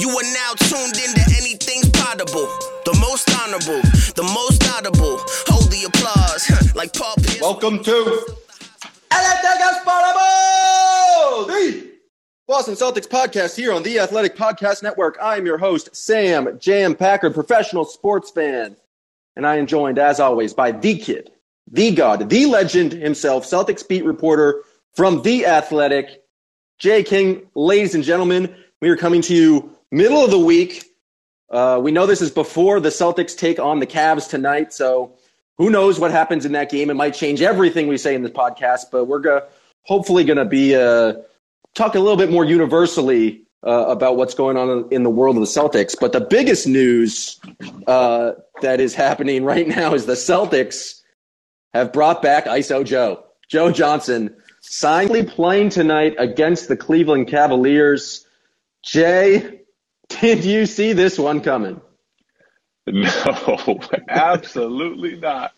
You are now tuned into anything's potable. The most honorable, the most audible. Hold the applause like Paul Pierce. Welcome to Anything Potable, the Boston Celtics podcast here on the Athletic Podcast Network. I am your host, Sam Jam Packard, professional sports fan. And I am joined, as always, by the kid, the god, the legend himself, Celtics beat reporter from The Athletic, Jay King. Ladies and gentlemen, we are coming to you middle of the week. Uh, we know this is before the Celtics take on the Cavs tonight, so who knows what happens in that game? It might change everything we say in this podcast, but we're go- hopefully going to be uh, a little bit more universally uh, about what's going on in the world of the Celtics. But the biggest news uh, that is happening right now is the Celtics have brought back ISO Joe. Joe Johnson signed playing tonight against the Cleveland Cavaliers. Jay, did you see this one coming? No, absolutely not.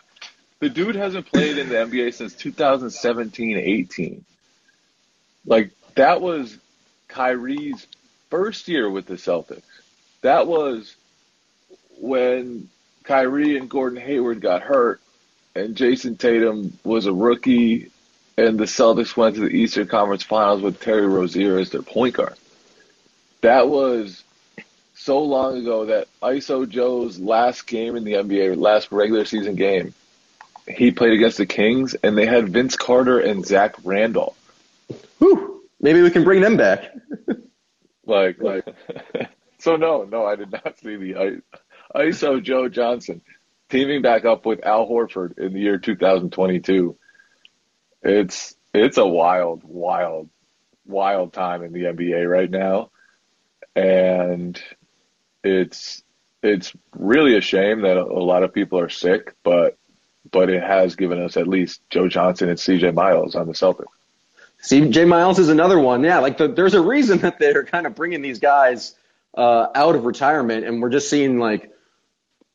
The dude hasn't played in the NBA since 2017 18. Like, that was Kyrie's first year with the Celtics. That was when Kyrie and Gordon Hayward got hurt and Jayson Tatum was a rookie and the Celtics went to the Eastern Conference Finals with Terry Rozier as their point guard. That was so long ago that ISO Joe's last game in the NBA, last regular season game, he played against the Kings and they had Vince Carter and Zach Randolph. Whew. Maybe we can bring them back. like, like, so no, no, I did not see the ISO Joe Johnson teaming back up with Al Horford in the year 2022. It's it's a wild, wild, wild time in the NBA right now, and it's it's really a shame that a, lot of people are sick, but but it has given us at least Joe Johnson and CJ Miles on the Celtics. CJ Miles is another one. Yeah, like the, there's a reason that they're kind of bringing these guys uh, out of retirement, and we're just seeing like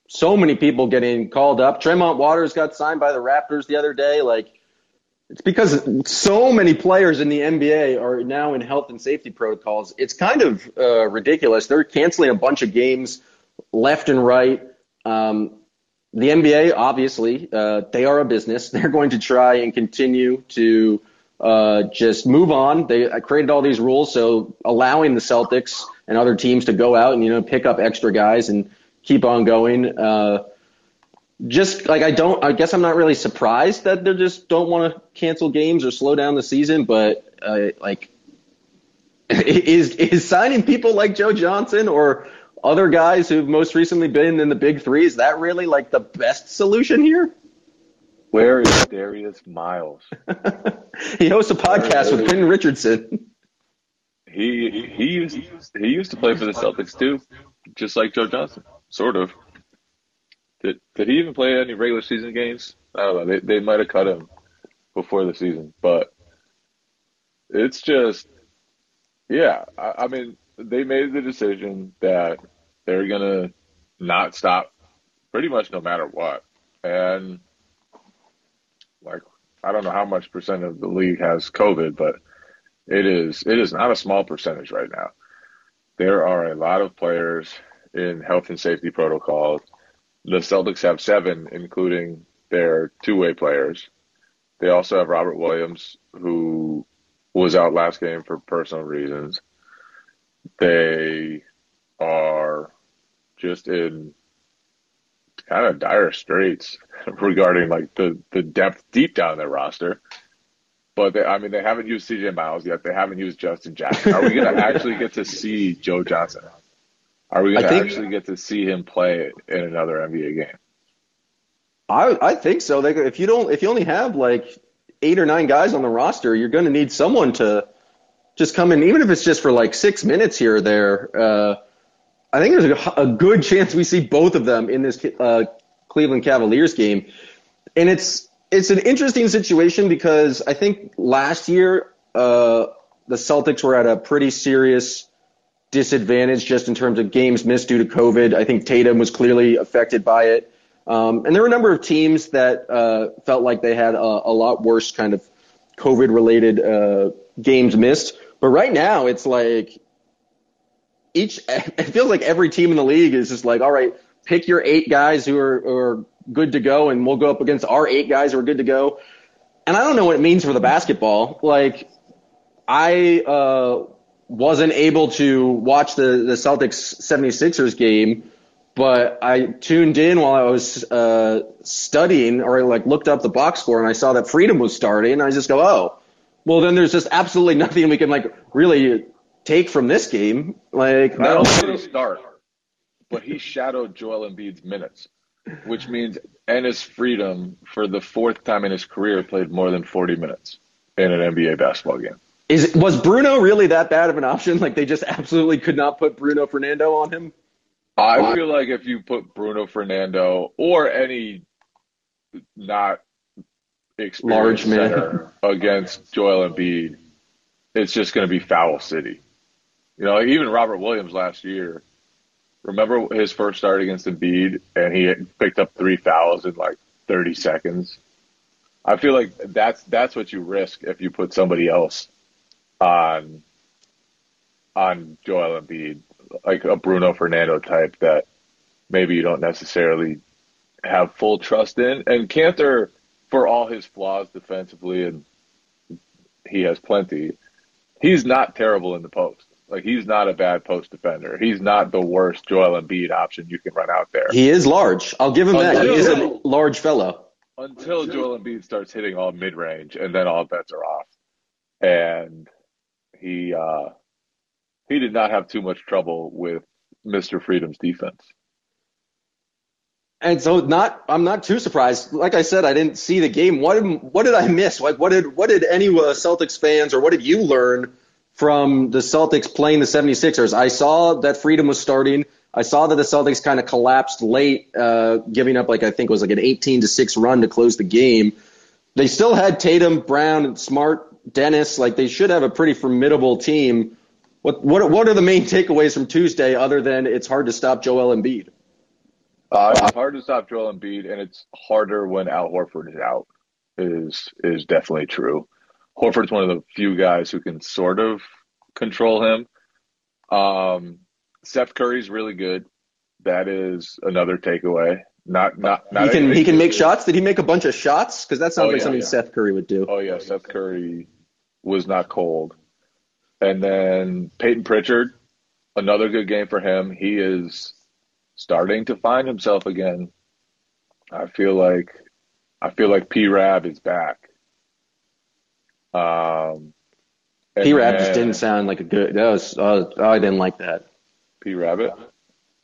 so many people getting called up. Tremont Waters got signed by the Raptors the other day. Like it's because so many players in the NBA are now in health and safety protocols. It's kind of uh, ridiculous. They're canceling a bunch of games left and right. Um, the NBA, obviously, uh, they are a business. They're going to try and continue to uh, just move on. They created all these rules, so allowing the Celtics and other teams to go out and you know pick up extra guys and keep on going. Uh, just like I don't, I guess I'm not really surprised that they just don't want to cancel games or slow down the season. But uh, like, is is signing people like Joe Johnson or other guys who've most recently been in the Big Three is that really like the best solution here? Where is Darius Miles? he hosts a podcast with Ben Richardson. He he used he used to play for the Celtics too, just like Joe Johnson, sort of. Did did he even play any regular season games? I don't know. They they might have cut him before the season, but it's just yeah. I, I mean, they made the decision that they're gonna not stop pretty much no matter what, and like I don't know how much percent of the league has COVID, but it is it is not a small percentage right now. There are a lot of players in health and safety protocols. The Celtics have seven, including their two-way players. They also have Robert Williams, who was out last game for personal reasons. They are just in kind of dire straits regarding like the the depth deep down their roster. But they, I mean, they haven't used CJ Miles yet. They haven't used Justin Jackson. Are we going to actually get to see Joe Johnson? Are we going to actually get to see him play in another NBA game? I I think so. Like if you don't, if you only have like eight or nine guys on the roster, you're going to need someone to just come in, even if it's just for like six minutes here or there. Uh, I think there's a, a, good chance we see both of them in this uh, Cleveland Cavaliers game, and it's it's an interesting situation because I think last year uh, the Celtics were at a pretty serious disadvantage just in terms of games missed due to COVID. I think Tatum was clearly affected by it. Um, and there were a number of teams that uh, felt like they had a, a lot worse kind of COVID related uh, games missed. But right now, it's like each, it feels like every team in the league is just like, all right, pick your eight guys who are, who are good to go, and we'll go up against our eight guys who are good to go. And I don't know what it means for the basketball. Like, I uh, wasn't able to watch the, the Celtics 76ers game, but I tuned in while I was uh, studying or I like looked up the box score and I saw that Freedom was starting and I just go, oh, well then there's just absolutely nothing we can like really take from this game. Like, not only did he start, but he shadowed Joel Embiid's minutes, which means Enes Freedom for the fourth time in his career played more than 40 minutes in an NBA basketball game. Is was Bruno really that bad of an option? Like they just absolutely could not put Bruno Fernando on him. I feel like if you put Bruno Fernando or any not large man against Joel Embiid, it's just going to be foul city. You know, even Robert Williams last year. Remember his first start against Embiid, and he picked up three fouls in like 30 seconds. I feel like that's that's what you risk if you put somebody else on on Joel Embiid, like a Bruno Fernando type that maybe you don't necessarily have full trust in. And Kanter, for all his flaws defensively, and he has plenty, he's not terrible in the post. Like he's not a bad post defender. He's not the worst Joel Embiid option you can run out there. He is large. I'll give him that. He is a large fellow. Until Joel Embiid starts hitting all mid range, and then all bets are off. And he uh, he did not have too much trouble with Mr. Freedom's defense. And so not I'm not too surprised. Like I said, I didn't see the game. What what did I miss? Like what did what did any uh, Celtics fans or what did you learn from the Celtics playing the 76ers? I saw that Freedom was starting. I saw that the Celtics kind of collapsed late, uh, giving up like I think it was like an 18 to six run to close the game. They still had Tatum, Brown, and Smart, Dennis. Like they should have a pretty formidable team. What what what are the main takeaways from Tuesday other than it's hard to stop Joel Embiid? Uh, it's hard to stop Joel Embiid, and it's harder when Al Horford is out. Is is definitely true. Horford's one of the few guys who can sort of control him. Um, Seth Curry's really good. That is another takeaway. Not not, not he can he can make shots. Did he make a bunch of shots? Because that sounds oh, like yeah, something yeah. Seth Curry would do. Oh yeah, Seth Curry was not cold. And then Peyton Pritchard, another good game for him. He is starting to find himself again. I feel like I feel like P Rab is back. Um, P Rab just didn't sound like a good. That was uh, I didn't like that. P Rabbit.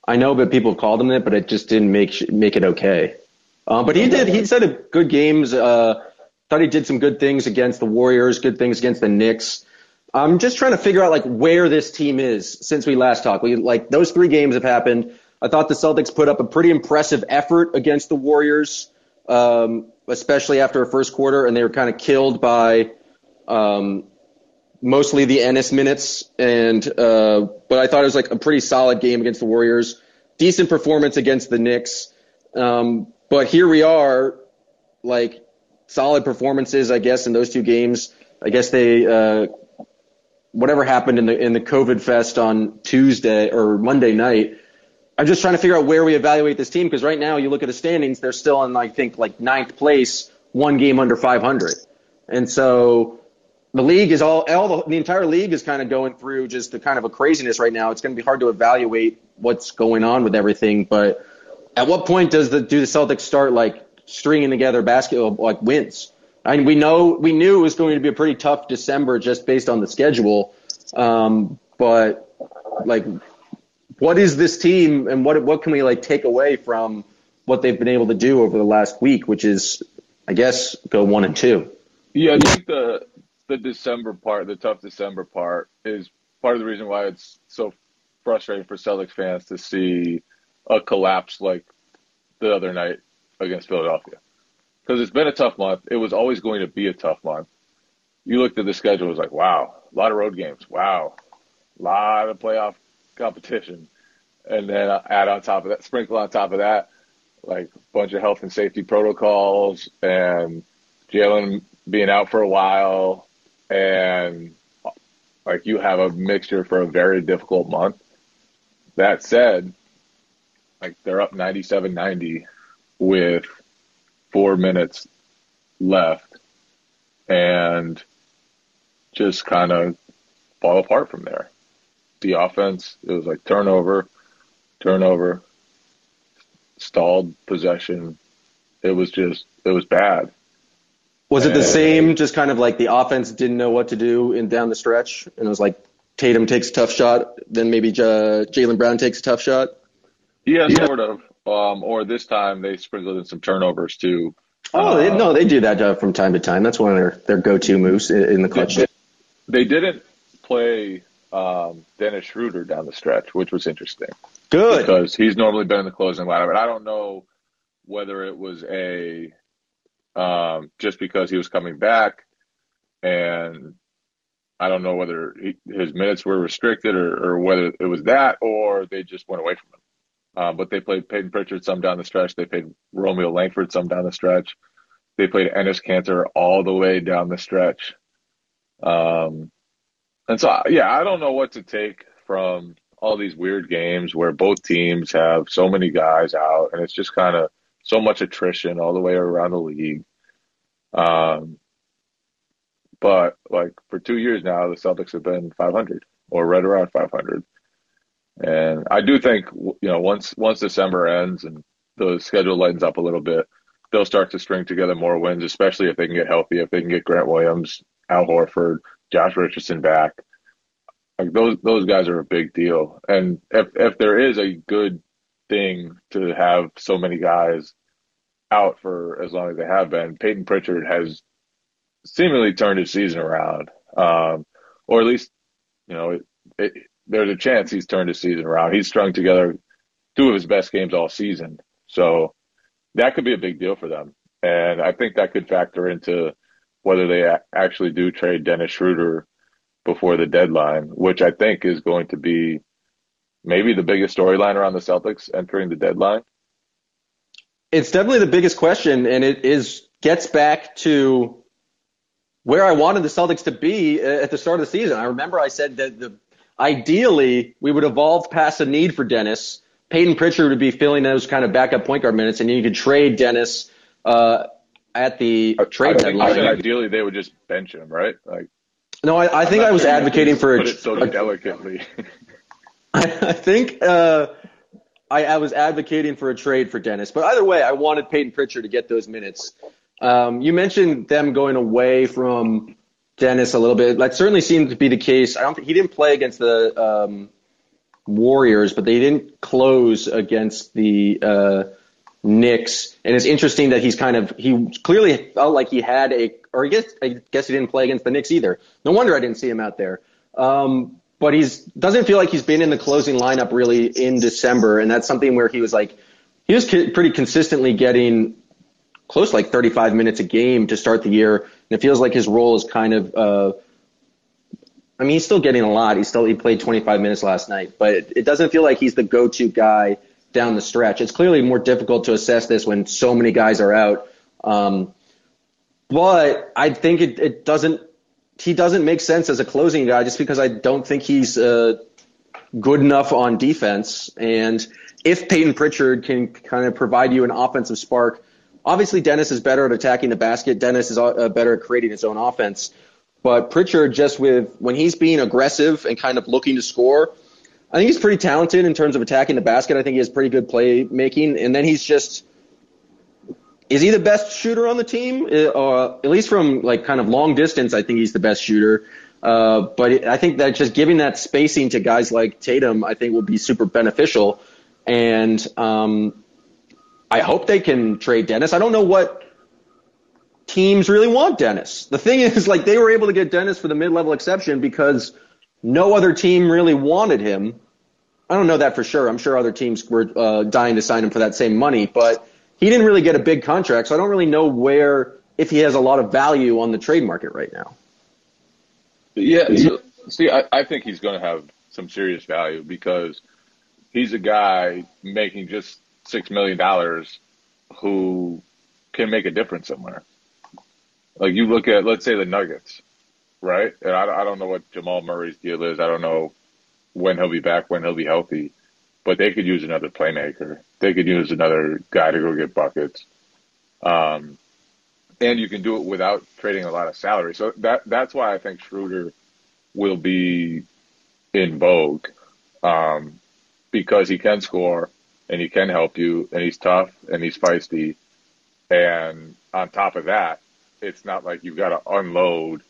I know, but people called him it, but it just didn't make make it okay. Um, but he did. He said a good games. Uh, thought he did some good things against the Warriors, good things against the Knicks. I'm just trying to figure out like where this team is since we last talked. We like those three games have happened. I thought the Celtics put up a pretty impressive effort against the Warriors, um, especially after a first quarter, and they were kind of killed by um, mostly the Enes minutes. And uh, but I thought it was like a pretty solid game against the Warriors. Decent performance against the Knicks. Um, but here we are, like solid performances, I guess, in those two games. I guess they uh, whatever happened in the in the COVID fest on Tuesday or Monday night. I'm just trying to figure out where we evaluate this team because right now you look at the standings, they're still in I think like ninth place, one game under 500, and so the league is all, all the, the entire league is kind of going through just the kind of a craziness right now. It's going to be hard to evaluate what's going on with everything, but at what point does the do the Celtics start like stringing together basketball like wins. I mean, we know we knew it was going to be a pretty tough December just based on the schedule. Um, but like, what is this team, and what what can we like take away from what they've been able to do over the last week, which is, I guess, go one and two. Yeah, I think the the December part, the tough December part, is part of the reason why it's so frustrating for Celtics fans to see a collapse like the other night against Philadelphia. Because it's been a tough month. It was always going to be a tough month. You looked at the schedule, it was like, wow, a lot of road games. Wow, a lot of playoff competition. And then add on top of that, sprinkle on top of that, like a bunch of health and safety protocols and Jaylen being out for a while and like you have a mixture for a very difficult month. That said, like they're up 97-90 with four minutes left and just kind of fall apart from there. The offense, it was like turnover, turnover, stalled possession. It was just, it was bad. Was it the same, just kind of like the offense didn't know what to do in down the stretch, and it was like Tatum takes a tough shot, then maybe J- Jaylen Brown takes a tough shot? Yeah, sort of. Um, or this time they sprinkled in some turnovers too. Oh, they, no, they do that uh, from time to time. That's one of their, their go-to moves in, in the clutch. They, they didn't play um, Dennis Schroeder down the stretch, which was interesting Good. because he's normally been in the closing lineup. And I don't know whether it was a um, just because he was coming back, and I don't know whether he, his minutes were restricted or, or whether it was that or they just went away from him. Uh, but they played Peyton Pritchard some down the stretch. They played Romeo Langford some down the stretch. They played Enes Kanter all the way down the stretch. Um, and so, yeah, I don't know what to take from all these weird games where both teams have so many guys out, and it's just kind of so much attrition all the way around the league. Um, but like for two years now, the Celtics have been 500 or right around 500. And I do think you know once once December ends and the schedule lightens up a little bit, they'll start to string together more wins, especially if they can get healthy, if they can get Grant Williams, Al Horford, Josh Richardson back. Like those those guys are a big deal. And if if there is a good thing to have so many guys out for as long as they have been, Peyton Pritchard has seemingly turned his season around, um, or at least you know it, it, there's a chance he's turned his season around. He's strung together two of his best games all season, so that could be a big deal for them. And I think that could factor into whether they actually do trade Dennis Schroeder before the deadline, which I think is going to be maybe the biggest storyline around the Celtics entering the deadline. It's definitely the biggest question, and it is gets back to where I wanted the Celtics to be uh, at the start of the season. I remember I said that the ideally we would evolve past a need for Dennis. Peyton Pritchard would be filling those kind of backup point guard minutes, and you could trade Dennis uh, at the trade I I deadline. ideally they would just bench him, right? Like No, I, I think I was advocating for a, so a delicately. I think uh, I, I was advocating for a trade for Dennis, but either way, I wanted Peyton Pritchard to get those minutes. Um, you mentioned them going away from Dennis a little bit. That certainly seemed to be the case. I don't think he didn't play against the um, Warriors, but they didn't close against the uh, Knicks. And it's interesting that he's kind of he clearly felt like he had a, or I guess I guess he didn't play against the Knicks either. No wonder I didn't see him out there. Um, but he's doesn't feel like he's been in the closing lineup really in December, and that's something where he was like he was pretty consistently getting close like 35 minutes a game to start the year, and it feels like his role is kind of. Uh, I mean, he's still getting a lot. He still he played 25 minutes last night, but it, it doesn't feel like he's the go-to guy down the stretch. It's clearly more difficult to assess this when so many guys are out. Um, but I think it, it doesn't. He doesn't make sense as a closing guy just because I don't think he's uh, good enough on defense. And if Peyton Pritchard can kind of provide you an offensive spark, obviously Dennis is better at attacking the basket. Dennis is uh, better at creating his own offense. But Pritchard, just with when he's being aggressive and kind of looking to score, I think he's pretty talented in terms of attacking the basket. I think he has pretty good play making. And then he's just is he the best shooter on the team? Uh, at least from like kind of long distance, I think he's the best shooter. Uh, but I think that just giving that spacing to guys like Tatum, I think will be super beneficial. And um, I hope they can trade Dennis. I don't know what teams really want Dennis. The thing is, like, they were able to get Dennis for the mid-level exception because no other team really wanted him. I don't know that for sure. I'm sure other teams were uh, dying to sign him for that same money, but he didn't really get a big contract, so I don't really know where if he has a lot of value on the trade market right now. Yeah, so, see, I, I think he's going to have some serious value because he's a guy making just six million dollars who can make a difference somewhere. Like you look at, let's say the Nuggets, right? And I, I don't know what Jamal Murray's deal is. I don't know when he'll be back, when he'll be healthy, but they could use another playmaker. They could use another guy to go get buckets. Um, and you can do it without trading a lot of salary. So that that's why I think Schroeder will be in vogue um, because he can score and he can help you and he's tough and he's feisty. And on top of that, it's not like you've got to unload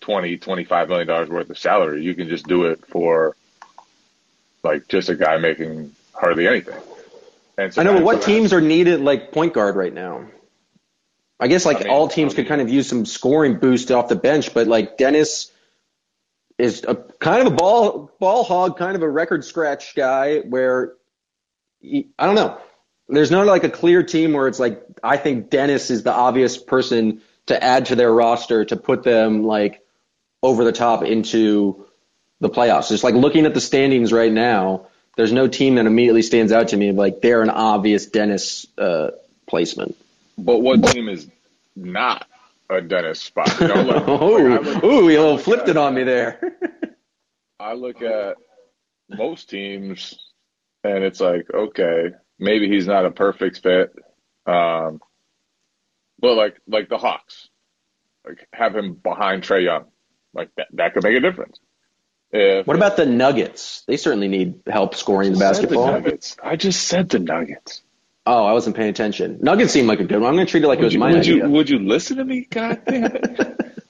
20, 25 million dollars worth of salary. You can just do it for like just a guy making hardly anything. And so I know, but what teams are needed like point guard right now? I guess like I mean, all teams I mean, could kind of use some scoring boost off the bench, but like Dennis is a kind of a ball ball hog, kind of a record scratch guy where he, I don't know. There's not like a clear team where it's like I think Dennis is the obvious person to add to their roster to put them like over the top into the playoffs. Just like looking at the standings right now, there's no team that immediately stands out to me like they're an obvious Dennis uh, placement. But what team is not a Dennis spot? You know, like, oh, like, ooh, you flipped it on me there. I look at most teams, and it's like, okay, maybe he's not a perfect fit. Um, but like like the Hawks, like have him behind Trae Young, like that that could make a difference. If, what about the Nuggets? They certainly need help scoring the basketball. The Nuggets. I just said the Nuggets. Oh, I wasn't paying attention. Nuggets seemed like a good one. I'm going to treat it like would it was you, my would idea. You, would you listen to me? God damn it.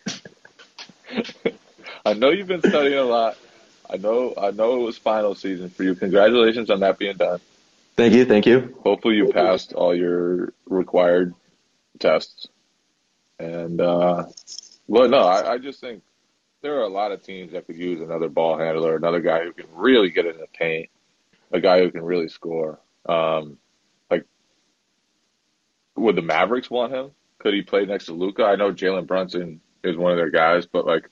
I know you've been studying a lot. I know I know it was final season for you. Congratulations on that being done. Thank you, thank you. Hopefully you passed all your required tests. And uh well no, I, I just think there are a lot of teams that could use another ball handler, another guy who can really get in the paint, a guy who can really score. Um like would the Mavericks want him? Could he play next to Luka? I know Jalen Brunson is one of their guys, but like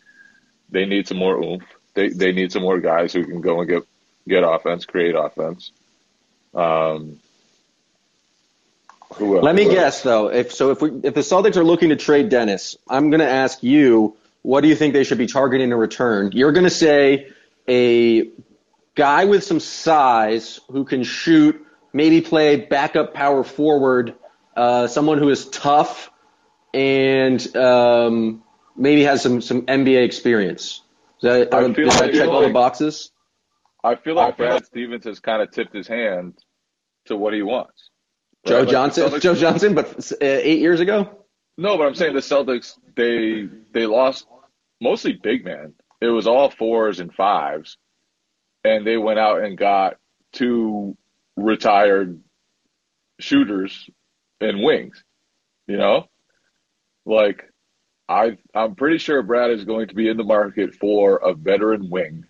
they need some more oomph. They they need some more guys who can go and get get offense, create offense. Um, Let me guess though. If so, if we if the Celtics are looking to trade Dennis, I'm going to ask you, what do you think they should be targeting in return? You're going to say a guy with some size who can shoot, maybe play backup power forward uh, someone who is tough and um, maybe has some some NBA experience. Does that, uh, does that check all the boxes? I feel like Brad Stevens has kind of tipped his hand to what he wants. Right? Joe like Johnson, Celtics, Joe Johnson, but uh, eight years ago. No, but I'm saying the Celtics they they lost mostly big men. It was all fours and fives, and they went out and got two retired shooters and wings. You know, like I I'm pretty sure Brad is going to be in the market for a veteran wing.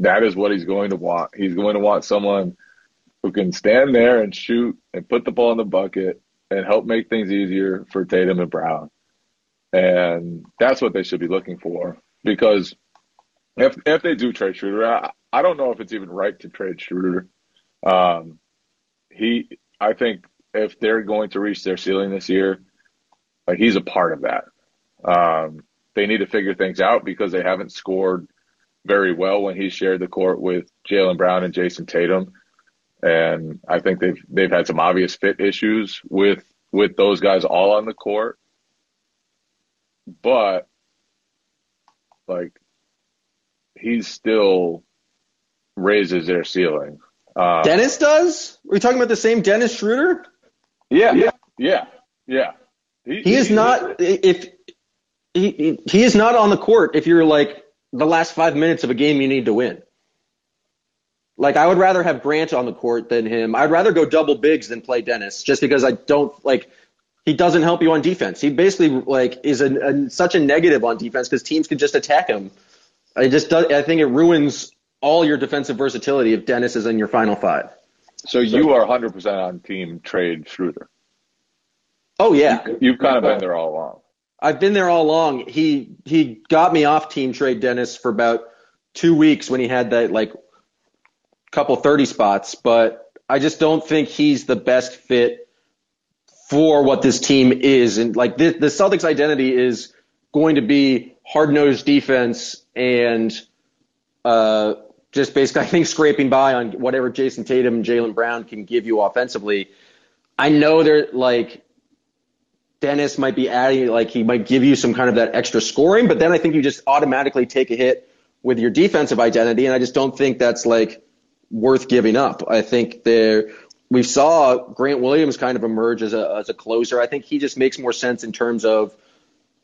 That is what he's going to want. He's going to want someone who can stand there and shoot and put the ball in the bucket and help make things easier for Tatum and Brown. And that's what they should be looking for because if if they do trade Schroeder, I, I don't know if it's even right to trade Schroeder. Um, he, I think if they're going to reach their ceiling this year, like he's a part of that. Um, they need to figure things out because they haven't scored very well when he shared the court with Jaylen Brown and Jayson Tatum. And I think they've they've had some obvious fit issues with with those guys all on the court. But like he's still raises their ceiling. Um, Dennis does? Are we talking about the same Dennis Schroeder? Yeah, yeah, yeah, yeah. He, he is he, not if he he is not on the court if you're like the last five minutes of a game you need to win. like I would rather have Grant on the court than him. I'd rather go double bigs than play Dennis, just because I don't like he doesn't help you on defense. He basically like is a, a such a negative on defense because teams can just attack him. I just I think it ruins all your defensive versatility if Dennis is in your final five. So you are 100% on team trade Schroeder. Oh yeah, You've kind of been there all along. I've been there all along. He he got me off team trade Dennis for about two weeks when he had that like couple thirty spots, but I just don't think he's the best fit for what this team is. And like the, the Celtics identity is going to be hard nosed defense and uh, just basically I think scraping by on whatever Jayson Tatum and Jaylen Brown can give you offensively. I know they're like Dennis might be adding, like he might give you some kind of that extra scoring, but then I think you just automatically take a hit with your defensive identity, and I just don't think that's like worth giving up. I think there we saw Grant Williams kind of emerge as a as a closer. I think he just makes more sense in terms of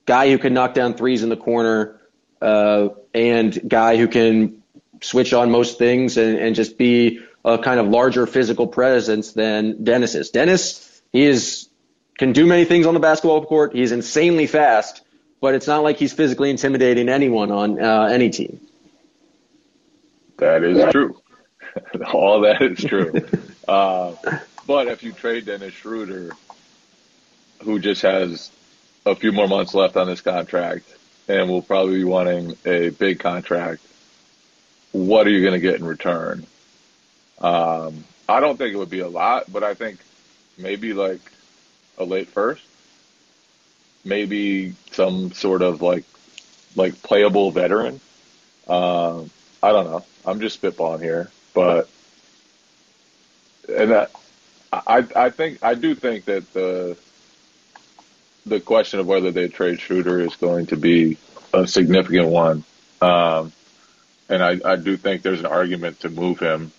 guy who can knock down threes in the corner, uh, and guy who can switch on most things and, and just be a kind of larger physical presence than Dennis is. Dennis, he is can do many things on the basketball court. He's insanely fast, but it's not like he's physically intimidating anyone on uh, any team. That is true. All that is true. uh, but if you trade Dennis Schroeder, who just has a few more months left on this contract and will probably be wanting a big contract, what are you going to get in return? Um, I don't think it would be a lot, but I think maybe like a late first, maybe some sort of like like playable veteran. Um, I don't know. I'm just spitballing here, but and that I I think I do think that the the question of whether they trade Schroeder is going to be a significant one. Um, and I, I do think there's an argument to move him.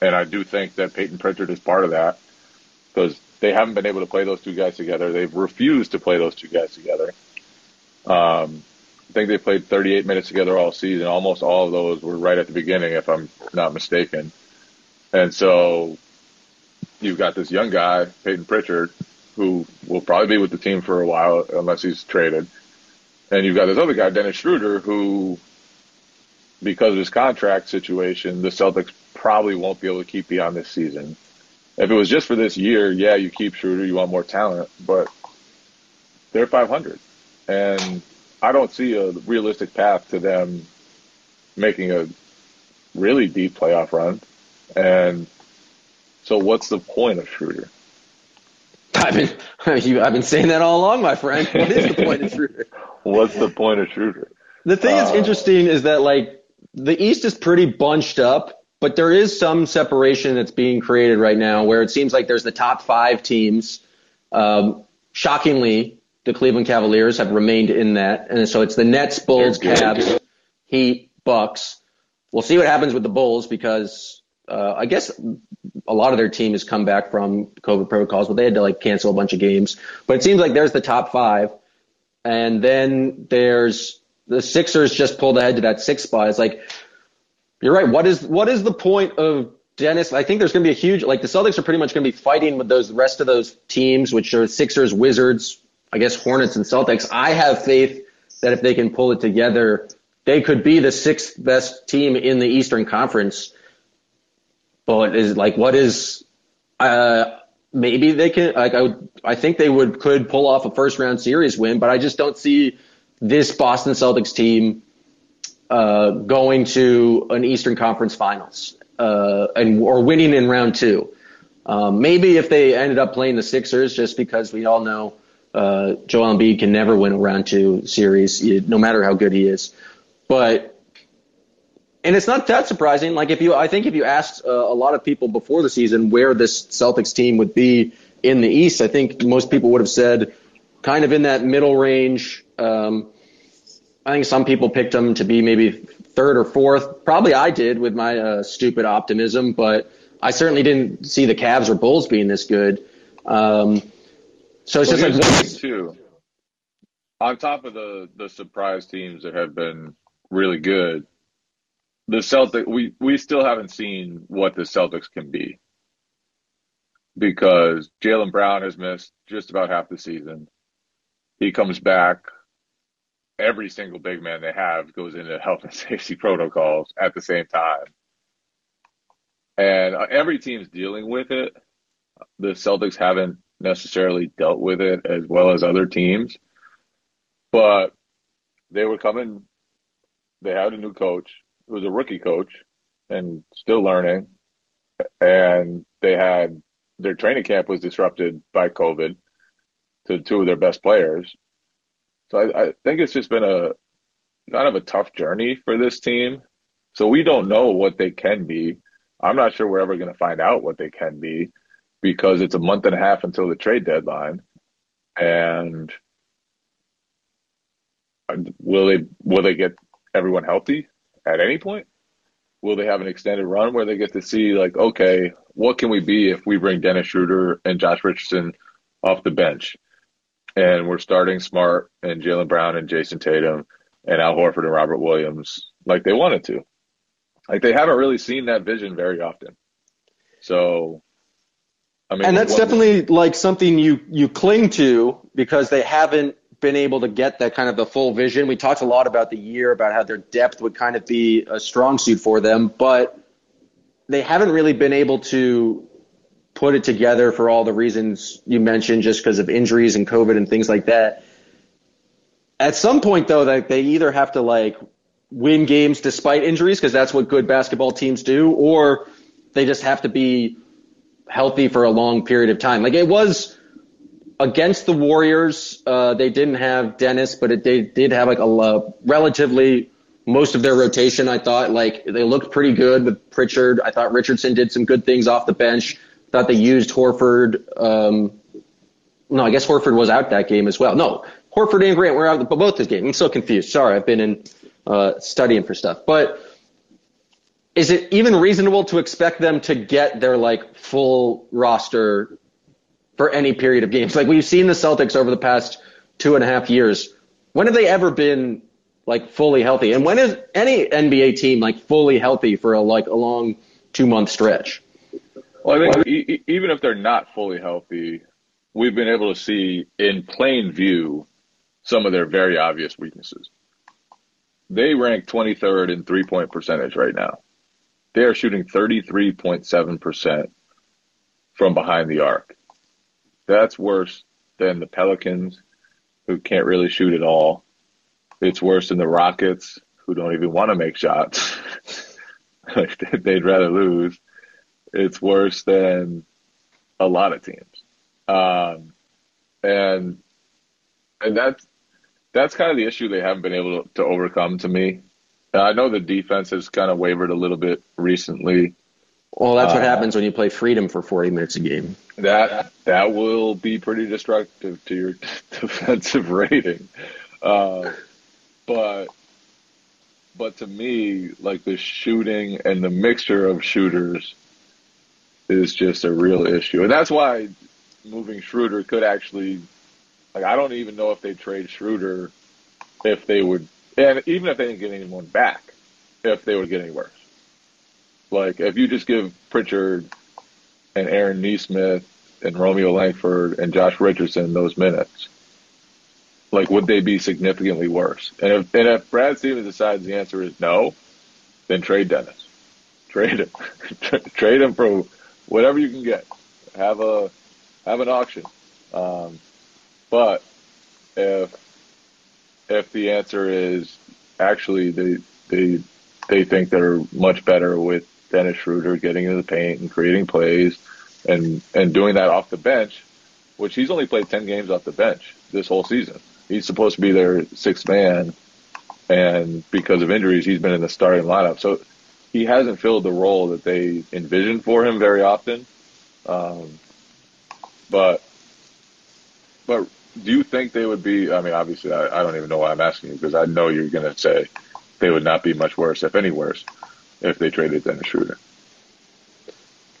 And I do think that Peyton Pritchard is part of that because they haven't been able to play those two guys together. They've refused to play those two guys together. Um, I think they played 38 minutes together all season. Almost all of those were right at the beginning, if I'm not mistaken. And so you've got this young guy, Peyton Pritchard, who will probably be with the team for a while unless he's traded. And you've got this other guy, Dennis Schroeder, who, because of his contract situation, the Celtics probably won't be able to keep beyond this season. If it was just for this year, yeah, you keep Schroeder, you want more talent, but they're 500. And I don't see a realistic path to them making a really deep playoff run. And so what's the point of Schroeder? I've been I've been saying that all along, my friend. What is the point of Schroeder? What's the point of Schroeder? The thing that's Uh, interesting is that like the East is pretty bunched up, but there is some separation that's being created right now where it seems like there's the top five teams. Um, shockingly, the Cleveland Cavaliers have remained in that, and so it's the Nets, Bulls. Cavs, Heat, Bucks. We'll see what happens with the Bulls because uh, I guess a lot of their team has come back from COVID protocols, but they had to like cancel a bunch of games. But it seems like there's the top five, and then there's the Sixers just pulled ahead to that sixth spot. It's like you're right. What is what is the point of Dennis? I think there's going to be a huge like the Celtics are pretty much going to be fighting with those rest of those teams, which are Sixers, Wizards, I guess Hornets and Celtics. I have faith that if they can pull it together, they could be the sixth best team in the Eastern Conference. But is like what is uh maybe they can like I would I think they would could pull off a first round series win, but I just don't see this Boston Celtics team uh going to an Eastern Conference Finals uh and or winning in round 2. Um, maybe if they ended up playing the Sixers, just because we all know uh, Joel Embiid can never win a round two series, no matter how good he is. But and it's not that surprising. Like if you, I think if you asked uh, a lot of people before the season where this Celtics team would be in the East, I think most people would have said kind of in that middle range. Um, I think some people picked them to be maybe third or fourth. Probably I did with my uh, stupid optimism, but I certainly didn't see the Cavs or Bulls being this good. Um, so it's Well, just like here's the what- thing, too. On top of the the surprise teams that have been really good, the Celtics, we, we still haven't seen what the Celtics can be because Jaylen Brown has missed just about half the season. He comes back. Every single big man they have goes into health and safety protocols at the same time. And uh, every team's dealing with it. The Celtics haven't necessarily dealt with it as well as other teams, but they were coming. They had a new coach. It was a rookie coach and still learning. And they had their training camp was disrupted by COVID to two of their best players. So I, I think it's just been a kind of a tough journey for this team. So we don't know what they can be. I'm not sure we're ever going to find out what they can be because it's a month and a half until the trade deadline. And will they will they get everyone healthy at any point? Will they have an extended run where they get to see like, okay, what can we be if we bring Dennis Schroeder and Josh Richardson off the bench? And we're starting Smart and Jaylen Brown and Jayson Tatum and Al Horford and Robert Williams like they wanted to. Like they haven't really seen that vision very often. So I mean And that's definitely like something you you cling to because they haven't been able to get that kind of the full vision. We talked a lot about the year about how their depth would kind of be a strong suit for them, but they haven't really been able to put it together for all the reasons you mentioned, just because of injuries and COVID and things like that. At some point, though, they either have to like win games despite injuries, because that's what good basketball teams do, or they just have to be healthy for a long period of time. Like it was against the Warriors, uh, they didn't have Dennis, but it, they did have like a relatively most of their rotation, I thought like they looked pretty good with Pritchard. I thought Richardson did some good things off the bench. Thought they used Horford. Um, no, I guess Horford was out that game as well. No, Horford and Grant were out but both this game. I'm so confused. Sorry, I've been in uh, studying for stuff. But is it even reasonable to expect them to get their like full roster for any period of games? Like we've seen the Celtics over the past two and a half years. When have they ever been like fully healthy? And when is any NBA team like fully healthy for a like a long two month stretch? Well, I think e- even if they're not fully healthy, we've been able to see in plain view some of their very obvious weaknesses. They rank 23rd in three point percentage right now. They are shooting 33.7% from behind the arc. That's worse than the Pelicans, who can't really shoot at all, it's worse than the Rockets, who don't even want to make shots. They'd rather lose. It's worse than a lot of teams. Um, and and that's that's kind of the issue they haven't been able to, to overcome to me. I know the defense has kind of wavered a little bit recently. Well, that's what uh, happens when you play freedom for 40 minutes a game. That that will be pretty destructive to your defensive rating. Uh, but but to me, like the shooting and the mixture of shooters is just a real issue, and that's why moving Schroeder could actually, like, I don't even know if they trade Schroeder if they would, and even if they didn't get anyone back, if they would get any worse. Like, if you just give Pritchard and Aaron Nesmith and Romeo Langford and Josh Richardson those minutes, like would they be significantly worse? And if and if Brad Stevens decides the answer is no, then trade Dennis. Trade him. trade him for whatever you can get. Have a have an auction. Um, but if if the answer is actually they they they think they're much better with Dennis Schroeder getting into the paint and creating plays and and doing that off the bench, which he's only played ten games off the bench this whole season he's supposed to be their sixth man, and because of injuries, he's been in the starting lineup. So he hasn't filled the role that they envisioned for him very often. Um, but but do you think they would be? I mean, obviously, I, I don't even know why I'm asking you because I know you're going to say they would not be much worse, if any worse, if they traded Dennis Schroeder.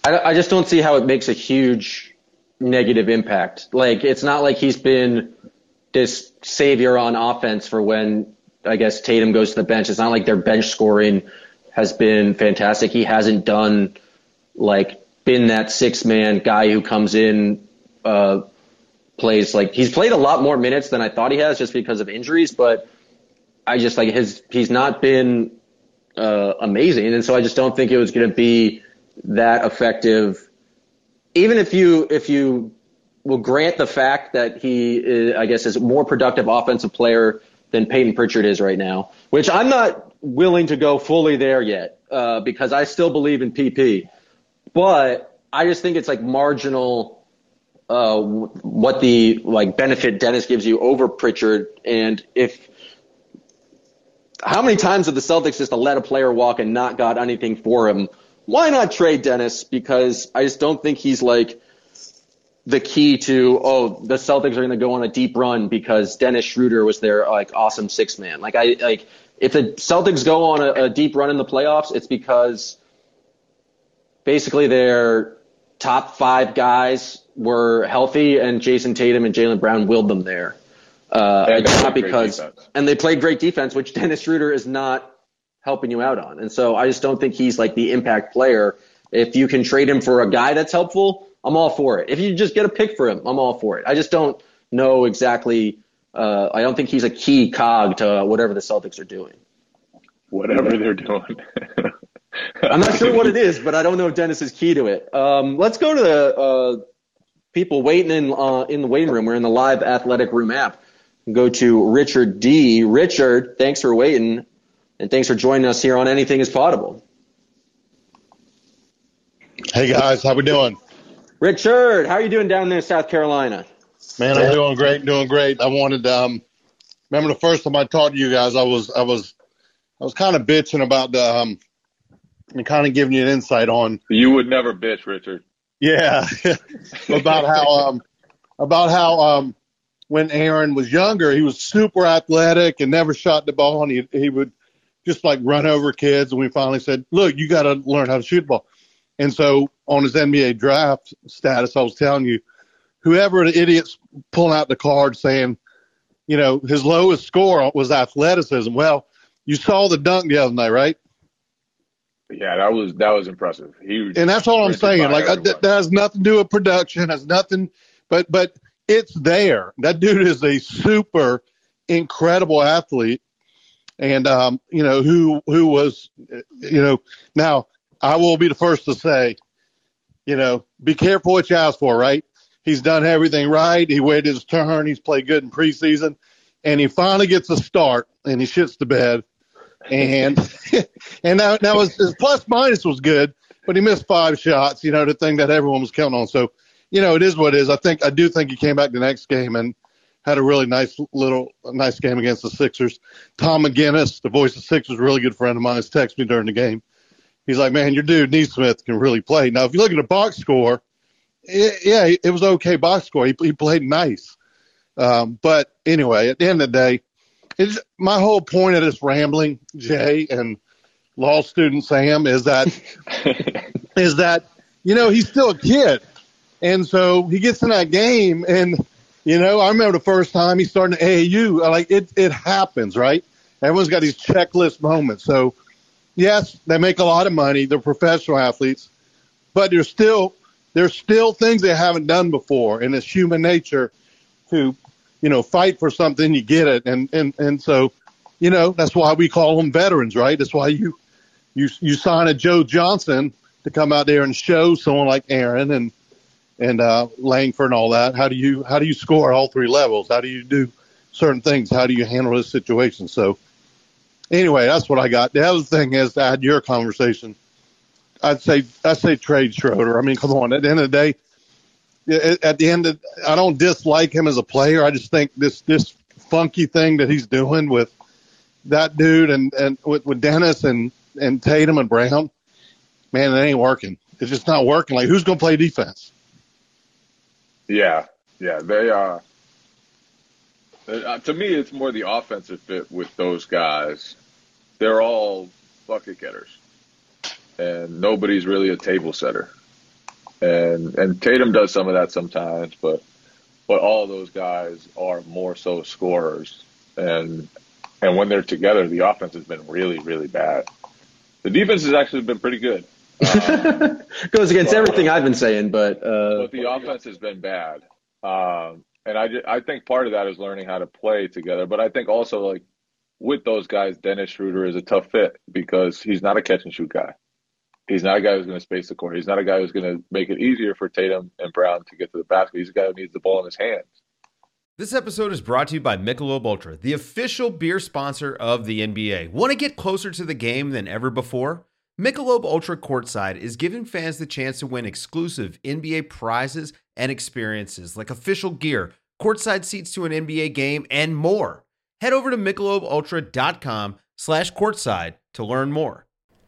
I, I just don't see how it makes a huge negative impact. Like, it's not like he's been this savior on offense for when I guess Tatum goes to the bench. It's not like they're bench scoring has been fantastic. He hasn't done like been that six man guy who comes in, uh, plays like he's played a lot more minutes than I thought he has just because of injuries, but I just like his he's not been uh, amazing, and so I just don't think it was going to be that effective. Even if you if you will grant the fact that he is, I guess is a more productive offensive player than Peyton Pritchard is right now, which I'm not willing to go fully there yet uh, because I still believe in PP, but I just think it's like marginal. Uh, what the like benefit Dennis gives you over Pritchard, and if how many times have the Celtics just let a player walk and not got anything for him? Why not trade Dennis? Because I just don't think he's like the key to oh the Celtics are going to go on a deep run because Dennis Schroeder was their like awesome six man. Like I like if the Celtics go on a, a deep run in the playoffs, it's because basically their top five guys were healthy and Jayson Tatum and Jaylen Brown willed them there. Uh, not because, and they played great defense, which Dennis Schroeder is not helping you out on. And so I just don't think he's like the impact player. If you can trade him for a guy that's helpful, I'm all for it. If you just get a pick for him, I'm all for it. I just don't know exactly. Uh, I don't think he's a key cog to whatever the Celtics are doing. Whatever they're doing. I'm not sure what it is, but I don't know if Dennis is key to it. Um, let's go to the uh, people waiting in uh, in the waiting room. We're in the live athletic room app. Go to Richard D. Richard, thanks for waiting, and thanks for joining us here on Anything Is Potable. Hey guys, how we doing? Richard, how are you doing down there in South Carolina? Man, I'm doing great, doing great. I wanted um remember the first time I talked to you guys, I was I was I was kind of bitching about the um and kind of giving you an insight on you would never bitch, Richard. yeah about how um about how um when Aaron was younger, he was super athletic and never shot the ball and he he would just like run over kids and we finally said, "Look, you got to learn how to shoot the ball." And so on his NBA draft status, I was telling you, whoever the idiots pulling out the card saying, you know, his lowest score was athleticism. Well, you saw the dunk the other night, right? Yeah, that was that was impressive. He And that's all I'm saying. Like I, that, that has nothing to do with production. Has nothing, but but it's there. That dude is a super incredible athlete, and um, you know who who was, you know. Now I will be the first to say, you know, be careful what you ask for. Right? He's done everything right. He waited his turn. He's played good in preseason, and he finally gets a start, and he shits the bed. And and now now his, his plus minus was good, but he missed five shots. You know, the thing that everyone was counting on. So, you know, it is what it is. I think I do think he came back the next game and had a really nice little nice game against the Sixers. Tom McGinnis, the voice of Sixers, really good friend of mine, has texted me during the game. He's like, "Man, your dude Nesmith can really play." Now, if you look at the box score, it, yeah, it was okay box score. He, he played nice. Um, but anyway, at the end of the day, it's my whole point of this rambling, Jay and law student Sam, is that is that you know he's still a kid, and so he gets in that game, and you know I remember the first time he started at AAU, like it it happens, right? Everyone's got these checklist moments. So yes, they make a lot of money. They're professional athletes, but they're still there's still things they haven't done before, and it's human nature to you know fight for something. You get it, and and and so you know that's why we call them veterans, right? That's why you you you sign a Joe Johnson to come out there and show someone like Aaron and and uh, Langford and all that. How do you how do you score all three levels? How do you do certain things? How do you handle this situation? So anyway, that's what I got. The other thing is, I had your conversation. I'd say I'd say trade Schroeder. I mean, come on. At the end of the day, at the end of, I don't dislike him as a player. I just think this this funky thing that he's doing with that dude and and with, with Dennis and and Tatum and Brown, man, it ain't working. It's just not working. Like, who's gonna play defense? Yeah, yeah, they are. Uh, to me, it's more the offensive fit with those guys. They're all bucket getters, and nobody's really a table setter. And and Tatum does some of that sometimes, but but all those guys are more so scorers. And and when they're together, the offense has been really really bad. The defense has actually been pretty good. Um, Goes against everything I've been saying, but uh, but the offense has been bad. Um, and I, I think part of that is learning how to play together. But I think also like with those guys, Dennis Schroeder is a tough fit because he's not a catch and shoot guy. He's not a guy who's going to space the court. He's not a guy who's going to make it easier for Tatum and Brown to get to the basket. He's a guy who needs the ball in his hands. This episode is brought to you by Michelob Ultra, the official beer sponsor of the NBA. Want to get closer to the game than ever before? Michelob Ultra Courtside is giving fans the chance to win exclusive NBA prizes and experiences like official gear, courtside seats to an NBA game, and more. Head over to michelobultra.com slash courtside to learn more.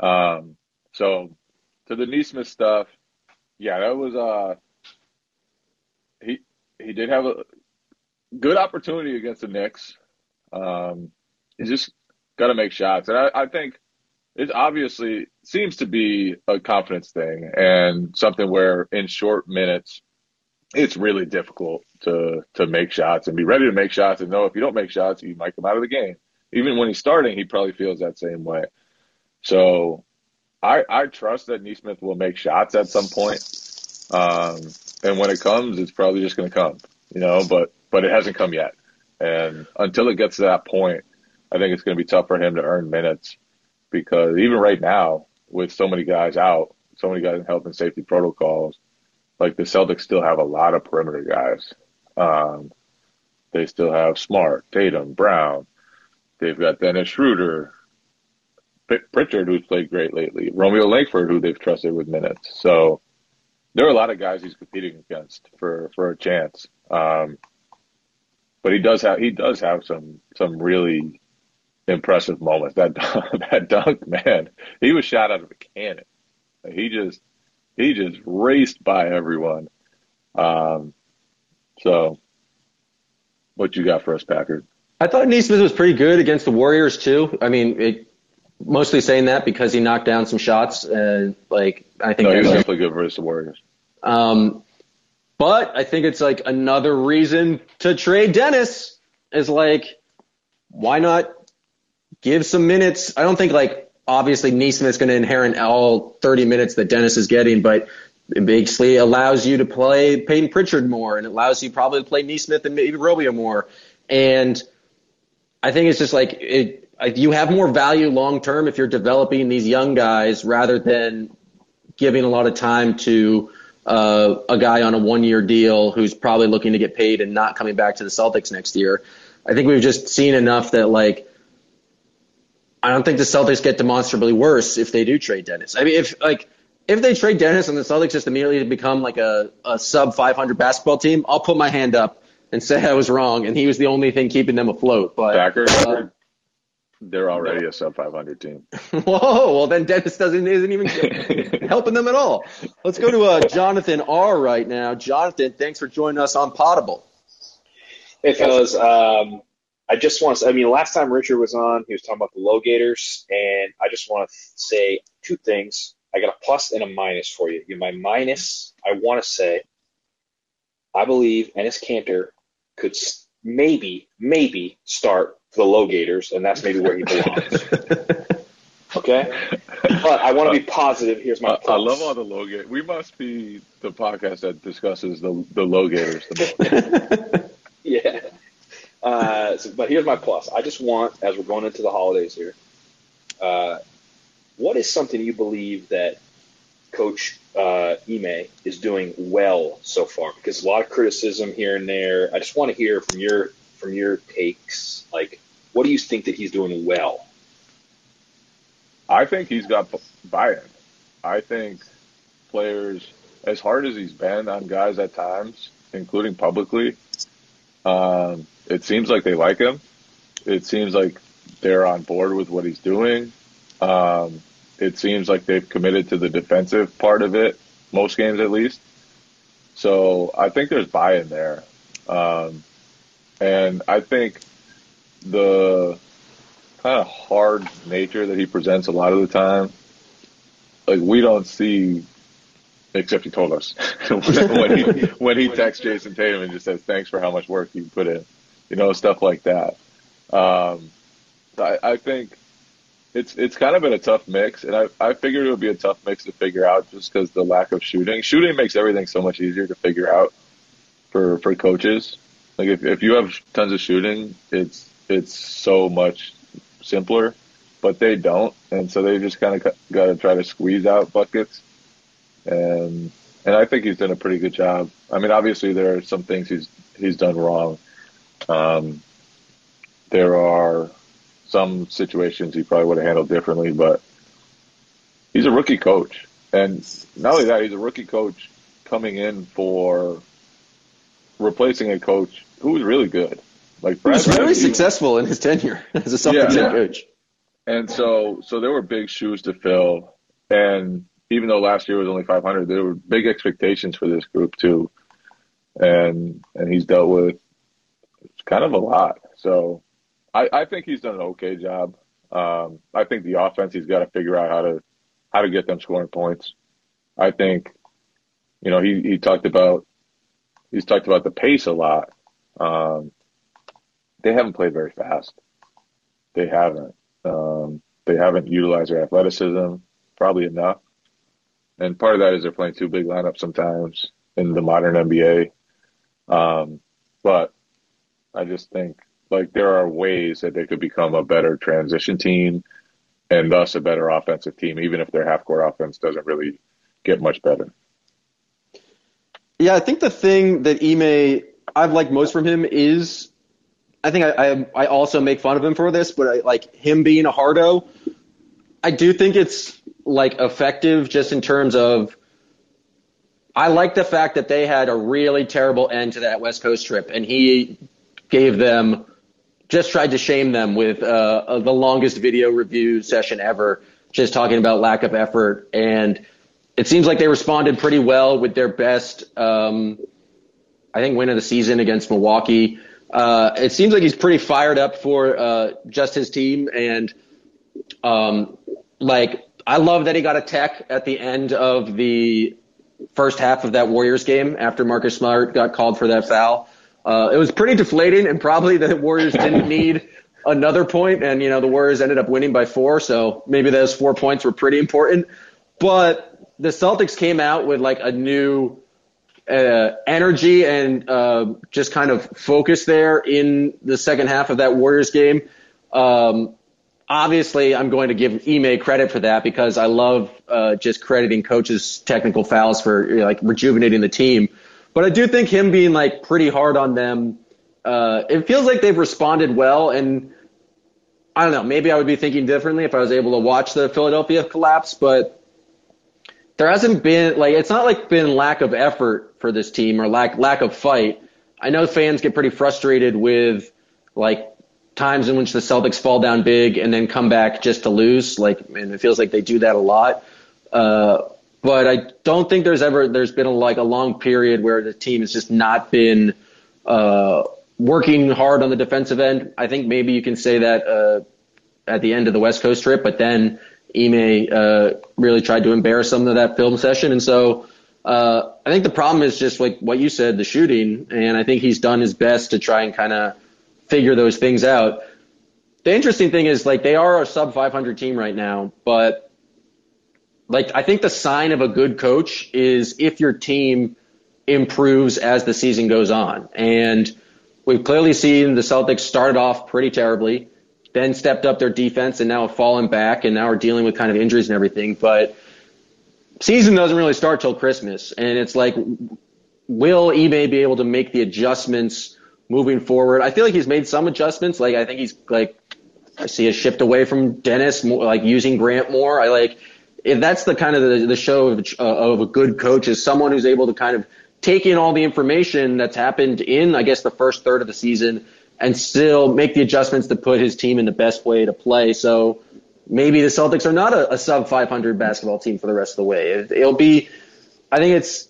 Um, so to the Nesmith stuff, yeah, that was uh he he did have a good opportunity against the Knicks. Um, he just got to make shots, and I, I think it obviously seems to be a confidence thing and something where in short minutes it's really difficult to to make shots and be ready to make shots and know if you don't make shots you might come out of the game. Even when he's starting, he probably feels that same way. So I I trust that Nesmith will make shots at some point. Um, and when it comes, it's probably just going to come, you know. But but it hasn't come yet, and until it gets to that point, I think it's going to be tough for him to earn minutes because even right now, with so many guys out, so many guys in health and safety protocols, like the Celtics still have a lot of perimeter guys. Um, they still have Smart, Tatum, Brown. They've got Dennis Schroeder, Pritchard, who's played great lately, Romeo Langford, who they've trusted with minutes. So there are a lot of guys he's competing against for for a chance. Um, but he does have he does have some some really impressive moments. That that dunk, man, he was shot out of a cannon. He just he just raced by everyone. Um, so, what you got for us, Packard? I thought Nesmith was pretty good against the Warriors too. I mean, it, mostly saying that because he knocked down some shots, and like I think no, he was definitely good versus the Warriors. Um, but I think it's like another reason to trade Dennis is like, why not give some minutes? I don't think like obviously Nesmith's going to inherit all 30 minutes that Dennis is getting, but it basically allows you to play Payton Pritchard more and it allows you probably to play Nesmith and maybe Robio more. And I think it's just like it, you have more value long term if you're developing these young guys rather than giving a lot of time to uh, a guy on a one year deal who's probably looking to get paid and not coming back to the Celtics next year. I think we've just seen enough that like I don't think the Celtics get demonstrably worse if they do trade Dennis. I mean, if like if they trade Dennis and the Celtics just immediately become like a, a sub 500 basketball team, I'll put my hand up and say I was wrong, and he was the only thing keeping them afloat. But Packers, uh, they're already a sub 500 team. Whoa! Well, then Dennis doesn't isn't even helping them at all. Let's go to uh, Jonathan R right now. Jonathan, thanks for joining us on Potable. Hey fellas, um, I just want to. I mean, last time Richard was on, he was talking about the low gators, and I just want to say two things. I got a plus and a minus for you. My minus, I want to say, I believe Enes Kanter could maybe, maybe start for the low gators, and that's maybe where he belongs. okay? But I want to be positive. Here's my I, I love all the low gators. We must be the podcast that discusses the, the low gators the most. yeah. Uh, so, but here's my plus. I just want, as we're going into the holidays here, uh, what is something you believe that Coach uh, Ime is doing well so far? Because a lot of criticism here and there. I just want to hear from your from your takes. Like, what do you think that he's doing well? I think he's got buy-in. I think players, as hard as he's been on guys at times, including publicly, um, it seems like they like him. It seems like they're on board with what he's doing. Um, it seems like they've committed to the defensive part of it, most games at least. So I think there's buy-in there, um, and I think the kind of hard nature that he presents a lot of the time, like we don't see, except he told us when he when he texts Jayson Tatum and just says thanks for how much work you put in, you know, stuff like that. Um, I, I think it's it's kind of been a tough mix, and I I figured it would be a tough mix to figure out just because the lack of shooting. Shooting makes everything so much easier to figure out for for coaches. Like if if you have tons of shooting, it's it's so much simpler, but they don't, and so they just kind of got to try to squeeze out buckets. And and I think he's done a pretty good job. I mean, obviously there are some things he's he's done wrong. Um, there are some situations he probably would have handled differently, but he's a rookie coach. And not only that, he's a rookie coach coming in for replacing a coach who was really good. Like Brad, he was very successful in his tenure as a Celtics yeah. coach. And so, so there were big shoes to fill. And even though last year was only 500, there were big expectations for this group too. And and he's dealt with kind of a lot. So I, I think he's done an okay job. Um, I think the offense he's got to figure out how to how to get them scoring points. I think, you know, he, he talked about he's talked about the pace a lot. Um, they haven't played very fast. They haven't. Um, they haven't utilized their athleticism probably enough. And part of that is they're playing two big lineups sometimes in the modern NBA. Um, but I just think like there are ways that they could become a better transition team and thus a better offensive team, even if their half court offense doesn't really get much better. Yeah, I think the thing that Ime I've liked most from him is I think I, I, I also make fun of him for this, but I, like him being a hardo, I do think it's like effective just in terms of I like the fact that they had a really terrible end to that West Coast trip, and he gave them just tried to shame them with uh, the longest video review session ever, just talking about lack of effort. And it seems like they responded pretty well with their best, um, I think, win of the season against Milwaukee. Uh, it seems like he's pretty fired up for uh, just his team. And um, like, I love that he got a tech at the end of the first half of that Warriors game after Marcus Smart got called for that foul. Uh, it was pretty deflating, and probably the Warriors didn't need another point, and you know the Warriors ended up winning by four, so maybe those four points were pretty important. But the Celtics came out with like a new uh, energy and uh, just kind of focus there in the second half of that Warriors game. Um, obviously, I'm going to give Ime credit for that because I love uh, just crediting coaches' technical fouls for you know, like rejuvenating the team. But I do think him being like pretty hard on them, uh, it feels like they've responded well. And I don't know, maybe I would be thinking differently if I was able to watch the Philadelphia collapse, but there hasn't been like it's not like been lack of effort for this team or lack lack of fight. I know fans get pretty frustrated with like times in which the Celtics fall down big and then come back just to lose. Like, and it feels like they do that a lot. Uh, but I don't think there's ever there's been a, like a long period where the team has just not been uh, working hard on the defensive end. I think maybe you can say that uh, at the end of the West Coast trip, but then Ime uh, really tried to embarrass some of that film session, and so uh, I think the problem is just like what you said, the shooting, and I think he's done his best to try and kind of figure those things out. The interesting thing is like they are a sub 500 team right now, but like I think the sign of a good coach is if your team improves as the season goes on. And we've clearly seen the Celtics started off pretty terribly, then stepped up their defense and now have fallen back and now are dealing with kind of injuries and everything. But season doesn't really start till Christmas. And it's like, will Ime be able to make the adjustments moving forward? I feel like he's made some adjustments. Like I think he's like, I see a shift away from Dennis, more, like using Grant more. I like, if that's the kind of the, the show of, uh, of a good coach is someone who's able to kind of take in all the information that's happened in, I guess, the first third of the season and still make the adjustments to put his team in the best way to play. So maybe the Celtics are not a, a sub 500 basketball team for the rest of the way. It, it'll be, I think it's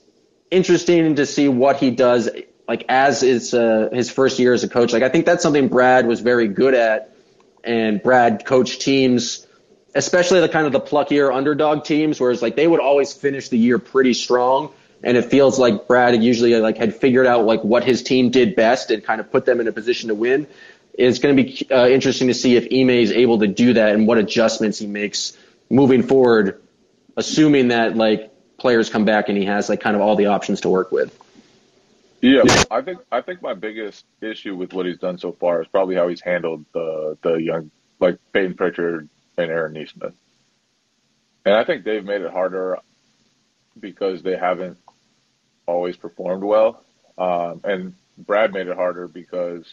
interesting to see what he does, like as is uh, his first year as a coach. Like I think that's something Brad was very good at, and Brad coached teams, especially the kind of the pluckier underdog teams, whereas like they would always finish the year pretty strong. And it feels like Brad usually like had figured out like what his team did best and kind of put them in a position to win. It's going to be uh, interesting to see if Ime is able to do that and what adjustments he makes moving forward, assuming that like players come back and he has like kind of all the options to work with. Yeah, I think I think my biggest issue with what he's done so far is probably how he's handled the the young like Payton Pritchard and Aaron Nesmith. And I think they've made it harder because they haven't always performed well. Um, and Brad made it harder because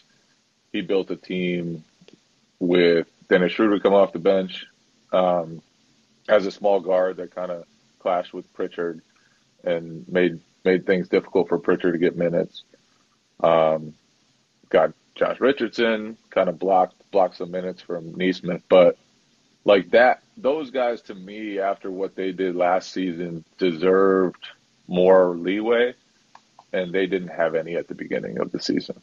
he built a team with Dennis Schroeder come off the bench um, as a small guard that kind of clashed with Pritchard and made made things difficult for Pritchard to get minutes. Um, got Josh Richardson kind of blocked blocked some minutes from Nesmith, but like that, those guys to me after what they did last season deserved more leeway, and they didn't have any at the beginning of the season.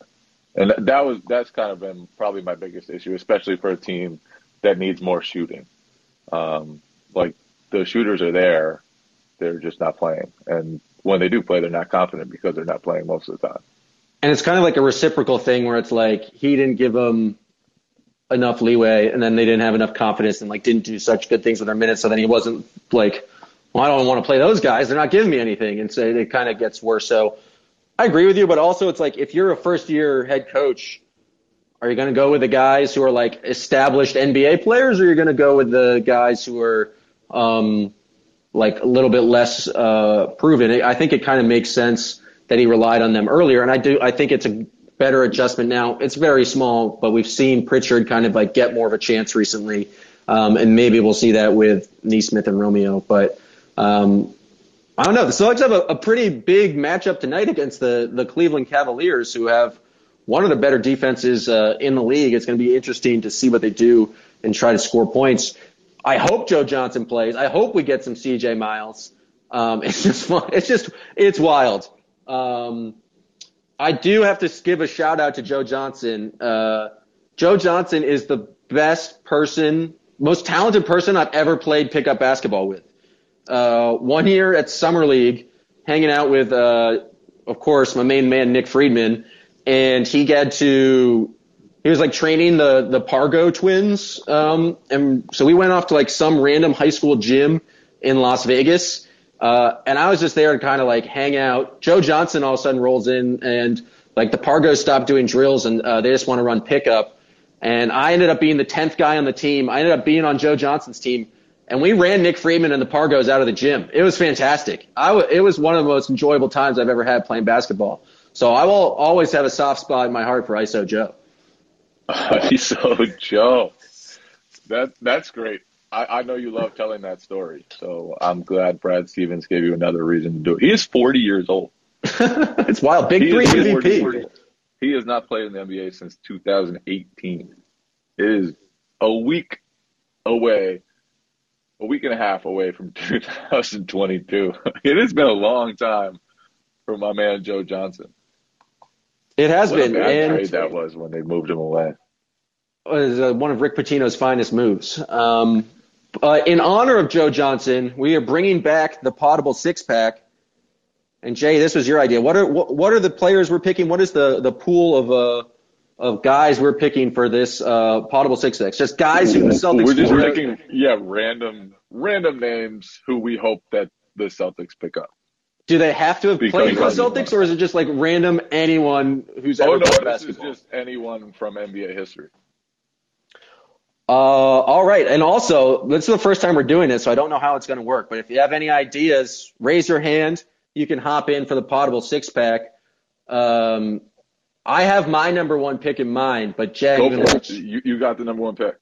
And that was that's kind of been probably my biggest issue, especially for a team that needs more shooting. Um, like the shooters are there, they're just not playing, and when they do play, they're not confident because they're not playing most of the time. And it's kind of like a reciprocal thing where it's like he didn't give them enough leeway, and then they didn't have enough confidence and like didn't do such good things with their minutes. So then he wasn't like, well, I don't want to play those guys. They're not giving me anything, and so it kind of gets worse. So I agree with you, but also it's like if you're a first year head coach, are you going to go with the guys who are like established NBA players, or are you're going to go with the guys who are um, like a little bit less uh, proven? I think it kind of makes sense that he relied on them earlier, and I do. I think it's a better adjustment now. It's very small, but we've seen Pritchard kind of like get more of a chance recently, um, and maybe we'll see that with Nesmith and Romeo. But um, I don't know. The Celtics have a, a, pretty big matchup tonight against the the Cleveland Cavaliers, who have one of the better defenses uh, in the league. It's going to be interesting to see what they do and try to score points. I hope Joe Johnson plays. I hope we get some CJ Miles. Um, it's just fun. It's just it's wild. Um, I do have to give a shout out to Joe Johnson. Uh, Joe Johnson is the best person, most talented person I've ever played pickup basketball with. Uh, one year at Summer League, hanging out with, uh, of course, my main man, Nick Friedman, and he got to, he was like training the, the Pargo twins. Um, and so we went off to like some random high school gym in Las Vegas. Uh, and I was just there to kind of like hang out. Joe Johnson all of a sudden rolls in and like the Pargos stopped doing drills and, uh, they just want to run pickup. And I ended up being the 10th guy on the team. I ended up being on Joe Johnson's team and we ran Nick Freeman and the Pargos out of the gym. It was fantastic. I w- it was one of the most enjoyable times I've ever had playing basketball. So I will always have a soft spot in my heart for ISO Joe. ISO Joe. That that's great. I, I know you love telling that story, so I'm glad Brad Stevens gave you another reason to do it. He is 40 years old. it's wild. Big he three MVP. He has not played in the NBA since 2018. It is a week away a week and a half away from 2022. it has been a long time for my man Joe Johnson. It has what been. And trade that was when they moved him away. Was uh, one of Rick Pitino's finest moves. Um, uh, in honor of Joe Johnson, we are bringing back the potable six pack. And Jay, this was your idea. What are what, what are the players we're picking? What is the the pool of uh of guys we're picking for this uh, potable six X. Just guys who the Celtics. We're just picking, yeah, random random names who we hope that the Celtics pick up. Do they have to have because played for the Celtics, or is it just like random anyone who's oh, ever no, played basketball? just anyone from NBA history. Uh, all right, and also this is the first time we're doing this, so I don't know how it's going to work. But if you have any ideas, raise your hand. You can hop in for the potable six pack. Um, I have my number one pick in mind, but Jay, Go for it. You, you got the number one pick.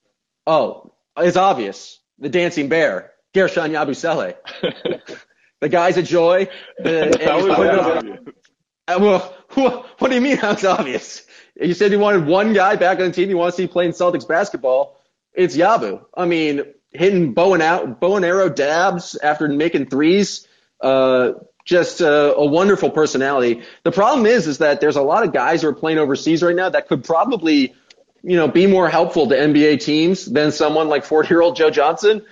Oh, it's obvious. The dancing bear, Guerschon Yabusele. the guy's a joy. The, that was obvious. Uh, well, what, what do you mean that's obvious? You said you wanted one guy back on the team you want to see playing Celtics basketball. It's Yabu. I mean, hitting bow and out, bow and arrow dabs after making threes. Uh, just a, a wonderful personality. The problem is, is that there's a lot of guys who are playing overseas right now that could probably, you know, be more helpful to NBA teams than someone like 40 year old Joe Johnson.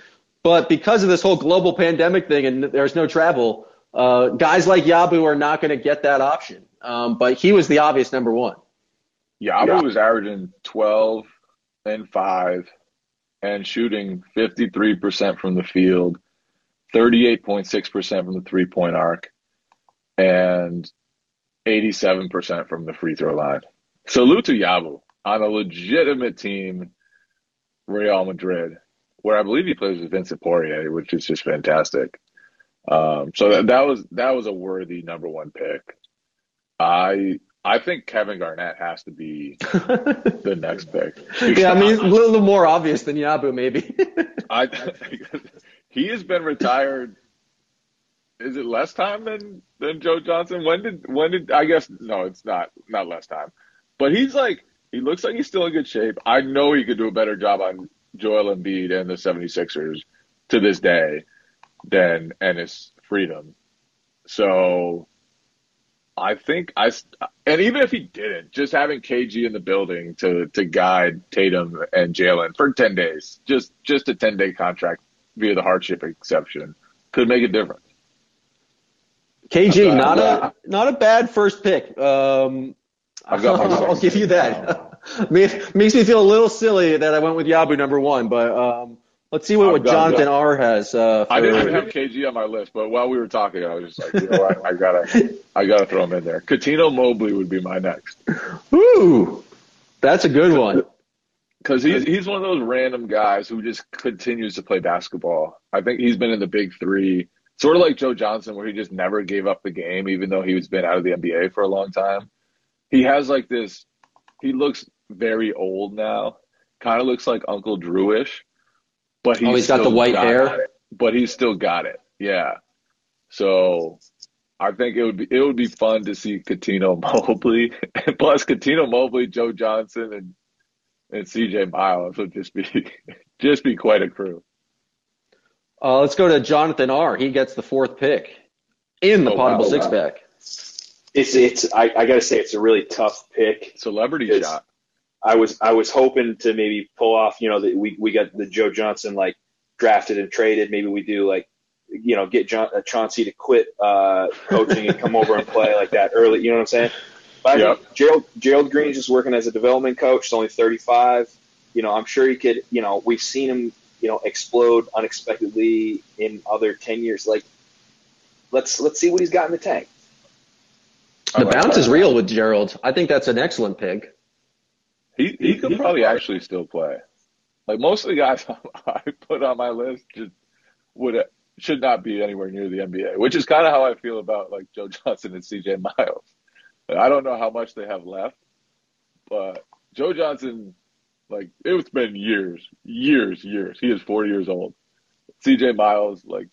But because of this whole global pandemic thing and there's no travel, uh, guys like Yabu are not going to get that option. Um, but he was the obvious number one. Yabu yeah. was averaging 12 and 5 and shooting 53% from the field, 38.6% from the three point arc, and 87% from the free throw line. Salute to Yabu on a legitimate team, Real Madrid, where I believe he plays with Vincent Poirier, which is just fantastic. Um, so that, that was that was a worthy number one pick. I I think Kevin Garnett has to be the next pick. Yeah, I mean, a little more obvious than Yabu, maybe. I he has been retired. Is it less time than than Joe Johnson? When did when did I guess no, it's not not less time. But he's like he looks like he's still in good shape. I know he could do a better job on Joel Embiid and the 76ers to this day than Enes Freedom. So I think I and even if he didn't, just having KG in the building to to guide Tatum and Jaylen for ten days, just just a ten day contract via the hardship exception, could make a difference. KG, not a not a bad first pick. Um, I'll give you that. makes me feel a little silly that I went with Yabu number one, but um, Let's see what, what Jonathan R has. Uh, I didn't have KG on my list, but while we were talking, I was just like, you know, I, I gotta, I gotta throw him in there. Cuttino Mobley would be my next. Ooh, that's a good one. Because he's he's one of those random guys who just continues to play basketball. I think he's been in the big three, sort of like Joe Johnson, where he just never gave up the game, even though he was been out of the NBA for a long time. He has like this. He looks very old now. Kind of looks like Uncle Drewish but oh, he's, oh, he's got the white got hair. It. But he's still got it. Yeah. So I think it would be it would be fun to see Cuttino Mobley, plus Cuttino Mobley, Joe Johnson, and and CJ Miles would just be just be quite a crew. Uh, let's go to Jonathan R. He gets the fourth pick in the oh, potable wow, six wow. pack. It's it's I, I got to say it's a really tough pick. Celebrity it's, shot. I was I was hoping to maybe pull off, you know, that we we got the Joe Johnson like drafted and traded. Maybe we do like, you know, get John, uh, Chauncey to quit uh, coaching and come over and play like that early. You know what I'm saying? But yep. I think Gerald Gerald Green's just working as a development coach. He's only 35. You know, I'm sure he could. You know, we've seen him, you know, explode unexpectedly in other 10 years. Like, let's let's see what he's got in the tank. The bounce is real with Gerald. I think that's an excellent pick. He he could probably actually still play. Like most of the guys I put on my list just would should not be anywhere near the NBA, which is kind of how I feel about like Joe Johnson and CJ Miles. I don't know how much they have left, but Joe Johnson, like it's been years, years, years. He is 40 years old. CJ Miles, like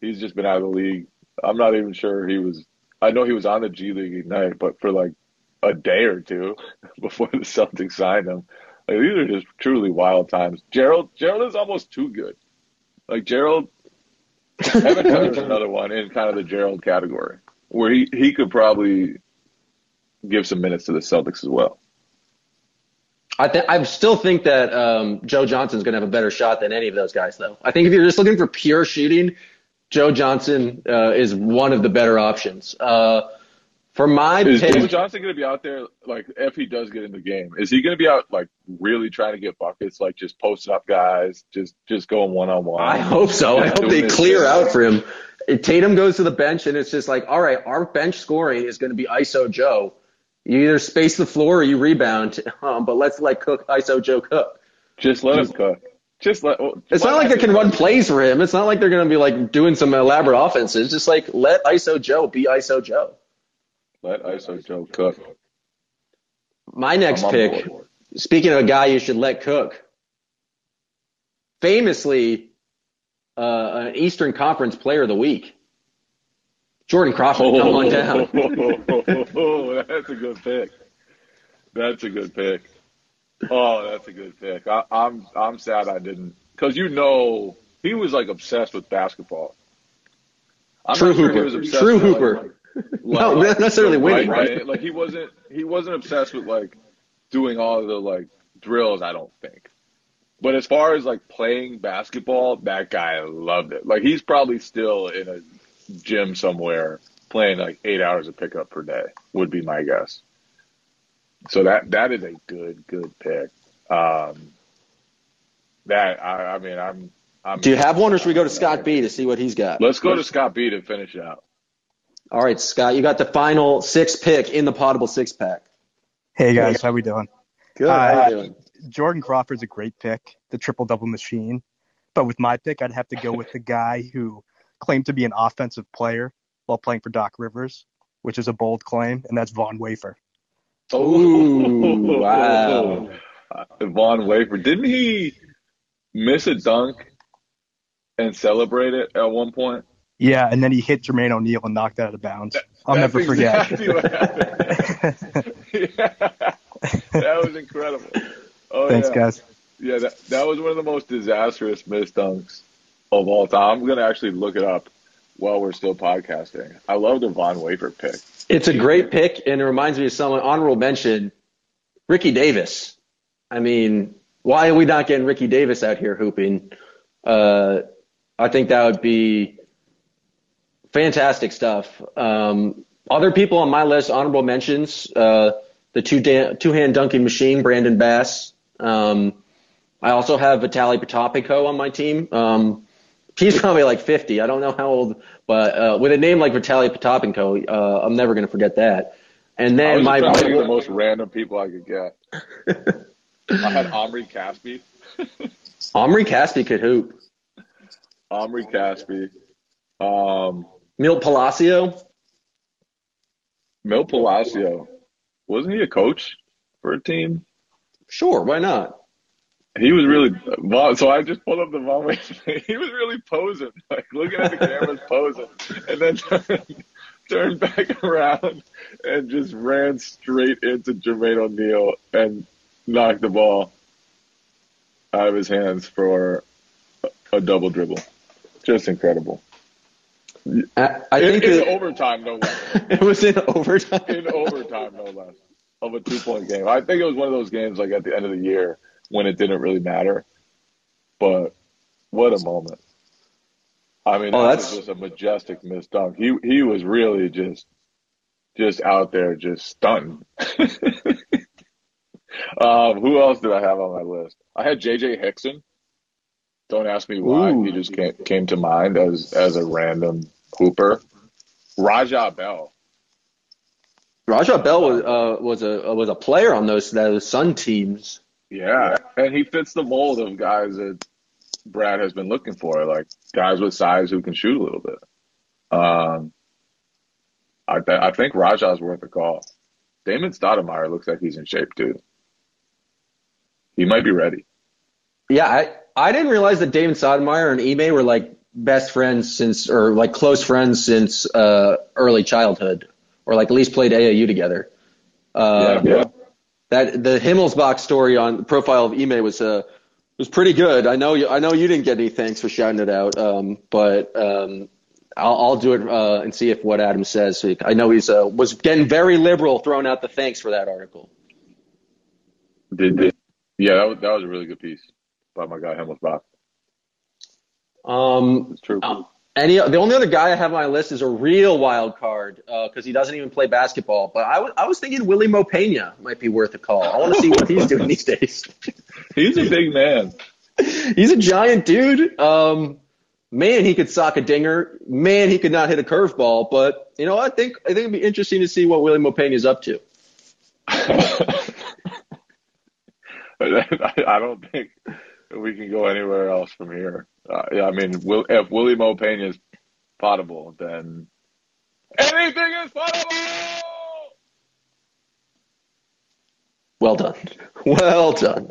he's just been out of the league. I'm not even sure he was. I know he was on the G League Ignite, but for like a day or two before the Celtics signed him. Like these are just truly wild times. Gerald Gerald is almost too good. Like Gerald Evan Turner's another one in kind of the Gerald category. Where he, he could probably give some minutes to the Celtics as well. I th- I still think that um, Joe Johnson's going to have a better shot than any of those guys, though. I think if you're just looking for pure shooting, Joe Johnson uh, is one of the better options. Uh, for my is pick, Joe Johnson going to be out there like if he does get in the game? Is he going to be out like really trying to get buckets, like just posting up guys, just just going one on one? I hope so. I hope they clear out for him. Tatum goes to the bench and it's just like, all right, our bench scoring is going to be ISO Joe. You either space the floor or you rebound, um, but let's let Cook ISO Joe cook. Just let him cook. Just let. Well, it's not like they can run plays for him. It's not like they're going to be like doing some elaborate offenses. Just like let ISO Joe be ISO Joe. Let ISO Joe cook. My next pick, board. speaking of a guy you should let cook, famously uh, an Eastern Conference Player of the Week, Jordan Crawford. Oh, come on down. oh, that's a good pick. That's a good pick. Oh, that's a good pick. I, I'm I'm sad I didn't because you know he was like obsessed with basketball. I'm True sure hooper. True with, like- hooper. like- No, like- not necessarily winning, right, right? Like he wasn't he wasn't obsessed with like doing all the like drills. I don't think. But as far as like playing basketball, that guy loved it. Like he's probably still in a gym somewhere playing like eight hours of pickup per day. Would be my guess. So that that is a good good pick. Um, that I, I mean I'm. I'm Do you have one, or should we go to Scott B to see what he's got? Let's go to Scott B to finish out. All right, Scott, you got the final six pick in the potable six pack. Hey guys, how we doing? Good. Uh, you doing? Jordan Crawford's a great pick, the triple double machine. But with my pick, I'd have to go with the guy who claimed to be an offensive player while playing for Doc Rivers, which is a bold claim, and that's Von Wafer. Ooh, wow. Von Wafer. Didn't he miss a dunk and celebrate it at one point? Yeah, and then he hit Jermaine O'Neal and knocked it out of bounds. I'll That's never forget. exactly what yeah. That was incredible. Oh, Thanks, yeah. guys. Yeah, that, that was one of the most disastrous missed dunks of all time. I'm going to actually look it up while we're still podcasting. I love the Von Wafer pick. It's a great pick, and it reminds me of someone honorable mention, Ricky Davis. I mean, why are we not getting Ricky Davis out here hooping? Uh, I think that would be fantastic stuff. Um, other people on my list, honorable mentions, uh, the two dan- two hand dunking machine, Brandon Bass. Um, I also have Vitaly Potapenko on my team. Um, he's probably like 50. I don't know how old, but uh, with a name like Vitaly Potapenko, uh, I'm never going to forget that. And then my, just trying to think of my the most random people I could get. I had Omri Caspi. Omri Caspi could hoop. Omri Caspi. Um, Milt Palacio. Mil Palacio. Wasn't he a coach for a team? Sure, why not? He was really so. I just pulled up the Von. He was really posing, like looking at the cameras, posing, and then turned, turned back around and just ran straight into Jermaine O'Neal and knocked the ball out of his hands for a, double dribble. Just incredible. I, I in, think in it, overtime, no less. it was in overtime. in overtime, no less, of a two point game. I think it was one of those games like at the end of the year when it didn't really matter. But what a moment! I mean, Oh, that that's- was just a majestic miss dunk. He he was really just just out there just stunting. um, who else did I have on my list? I had JJ Hickson. Don't ask me why. Ooh. He just came came to mind as as a random hooper. Raja Bell. Raja Bell was uh, was a was a player on those those Sun teams. Yeah, and he fits the mold of guys that Brad has been looking for, like guys with size who can shoot a little bit. Um, I th- I think Raja's worth a call. Damon Stoudamire looks like he's in shape too. He might be ready. Yeah, I I didn't realize that Damon Stoudamire and Ime were like best friends since or like close friends since uh, early childhood, or like at least played AAU together. Uh, yeah, yeah. That the Himmelsbach story on the profile of Ime was uh was pretty good. I know you I know you didn't get any thanks for shouting it out, um, but um, I'll, I'll do it uh, and see if what Adam says. I know he's uh, was getting very liberal throwing out the thanks for that article. Did, did yeah, that was that was a really good piece by my guy Himmelsbach. Um, It's true. Any the only other guy I have on my list is a real wild card because he doesn't even play basketball. But I was was thinking Wily Mo Peña might be worth a call. I want to see what he's doing these days. He's a big man. he's a giant dude. Um, man, he could sock a dinger. Man, he could not hit a curveball. But you know, I think I think it'd be interesting to see what Wily Mo Peña is up to. I don't think we can go anywhere else from here. Uh, yeah, I mean, Will, if Wily Mo is potable, then anything is potable. Well done. Well done.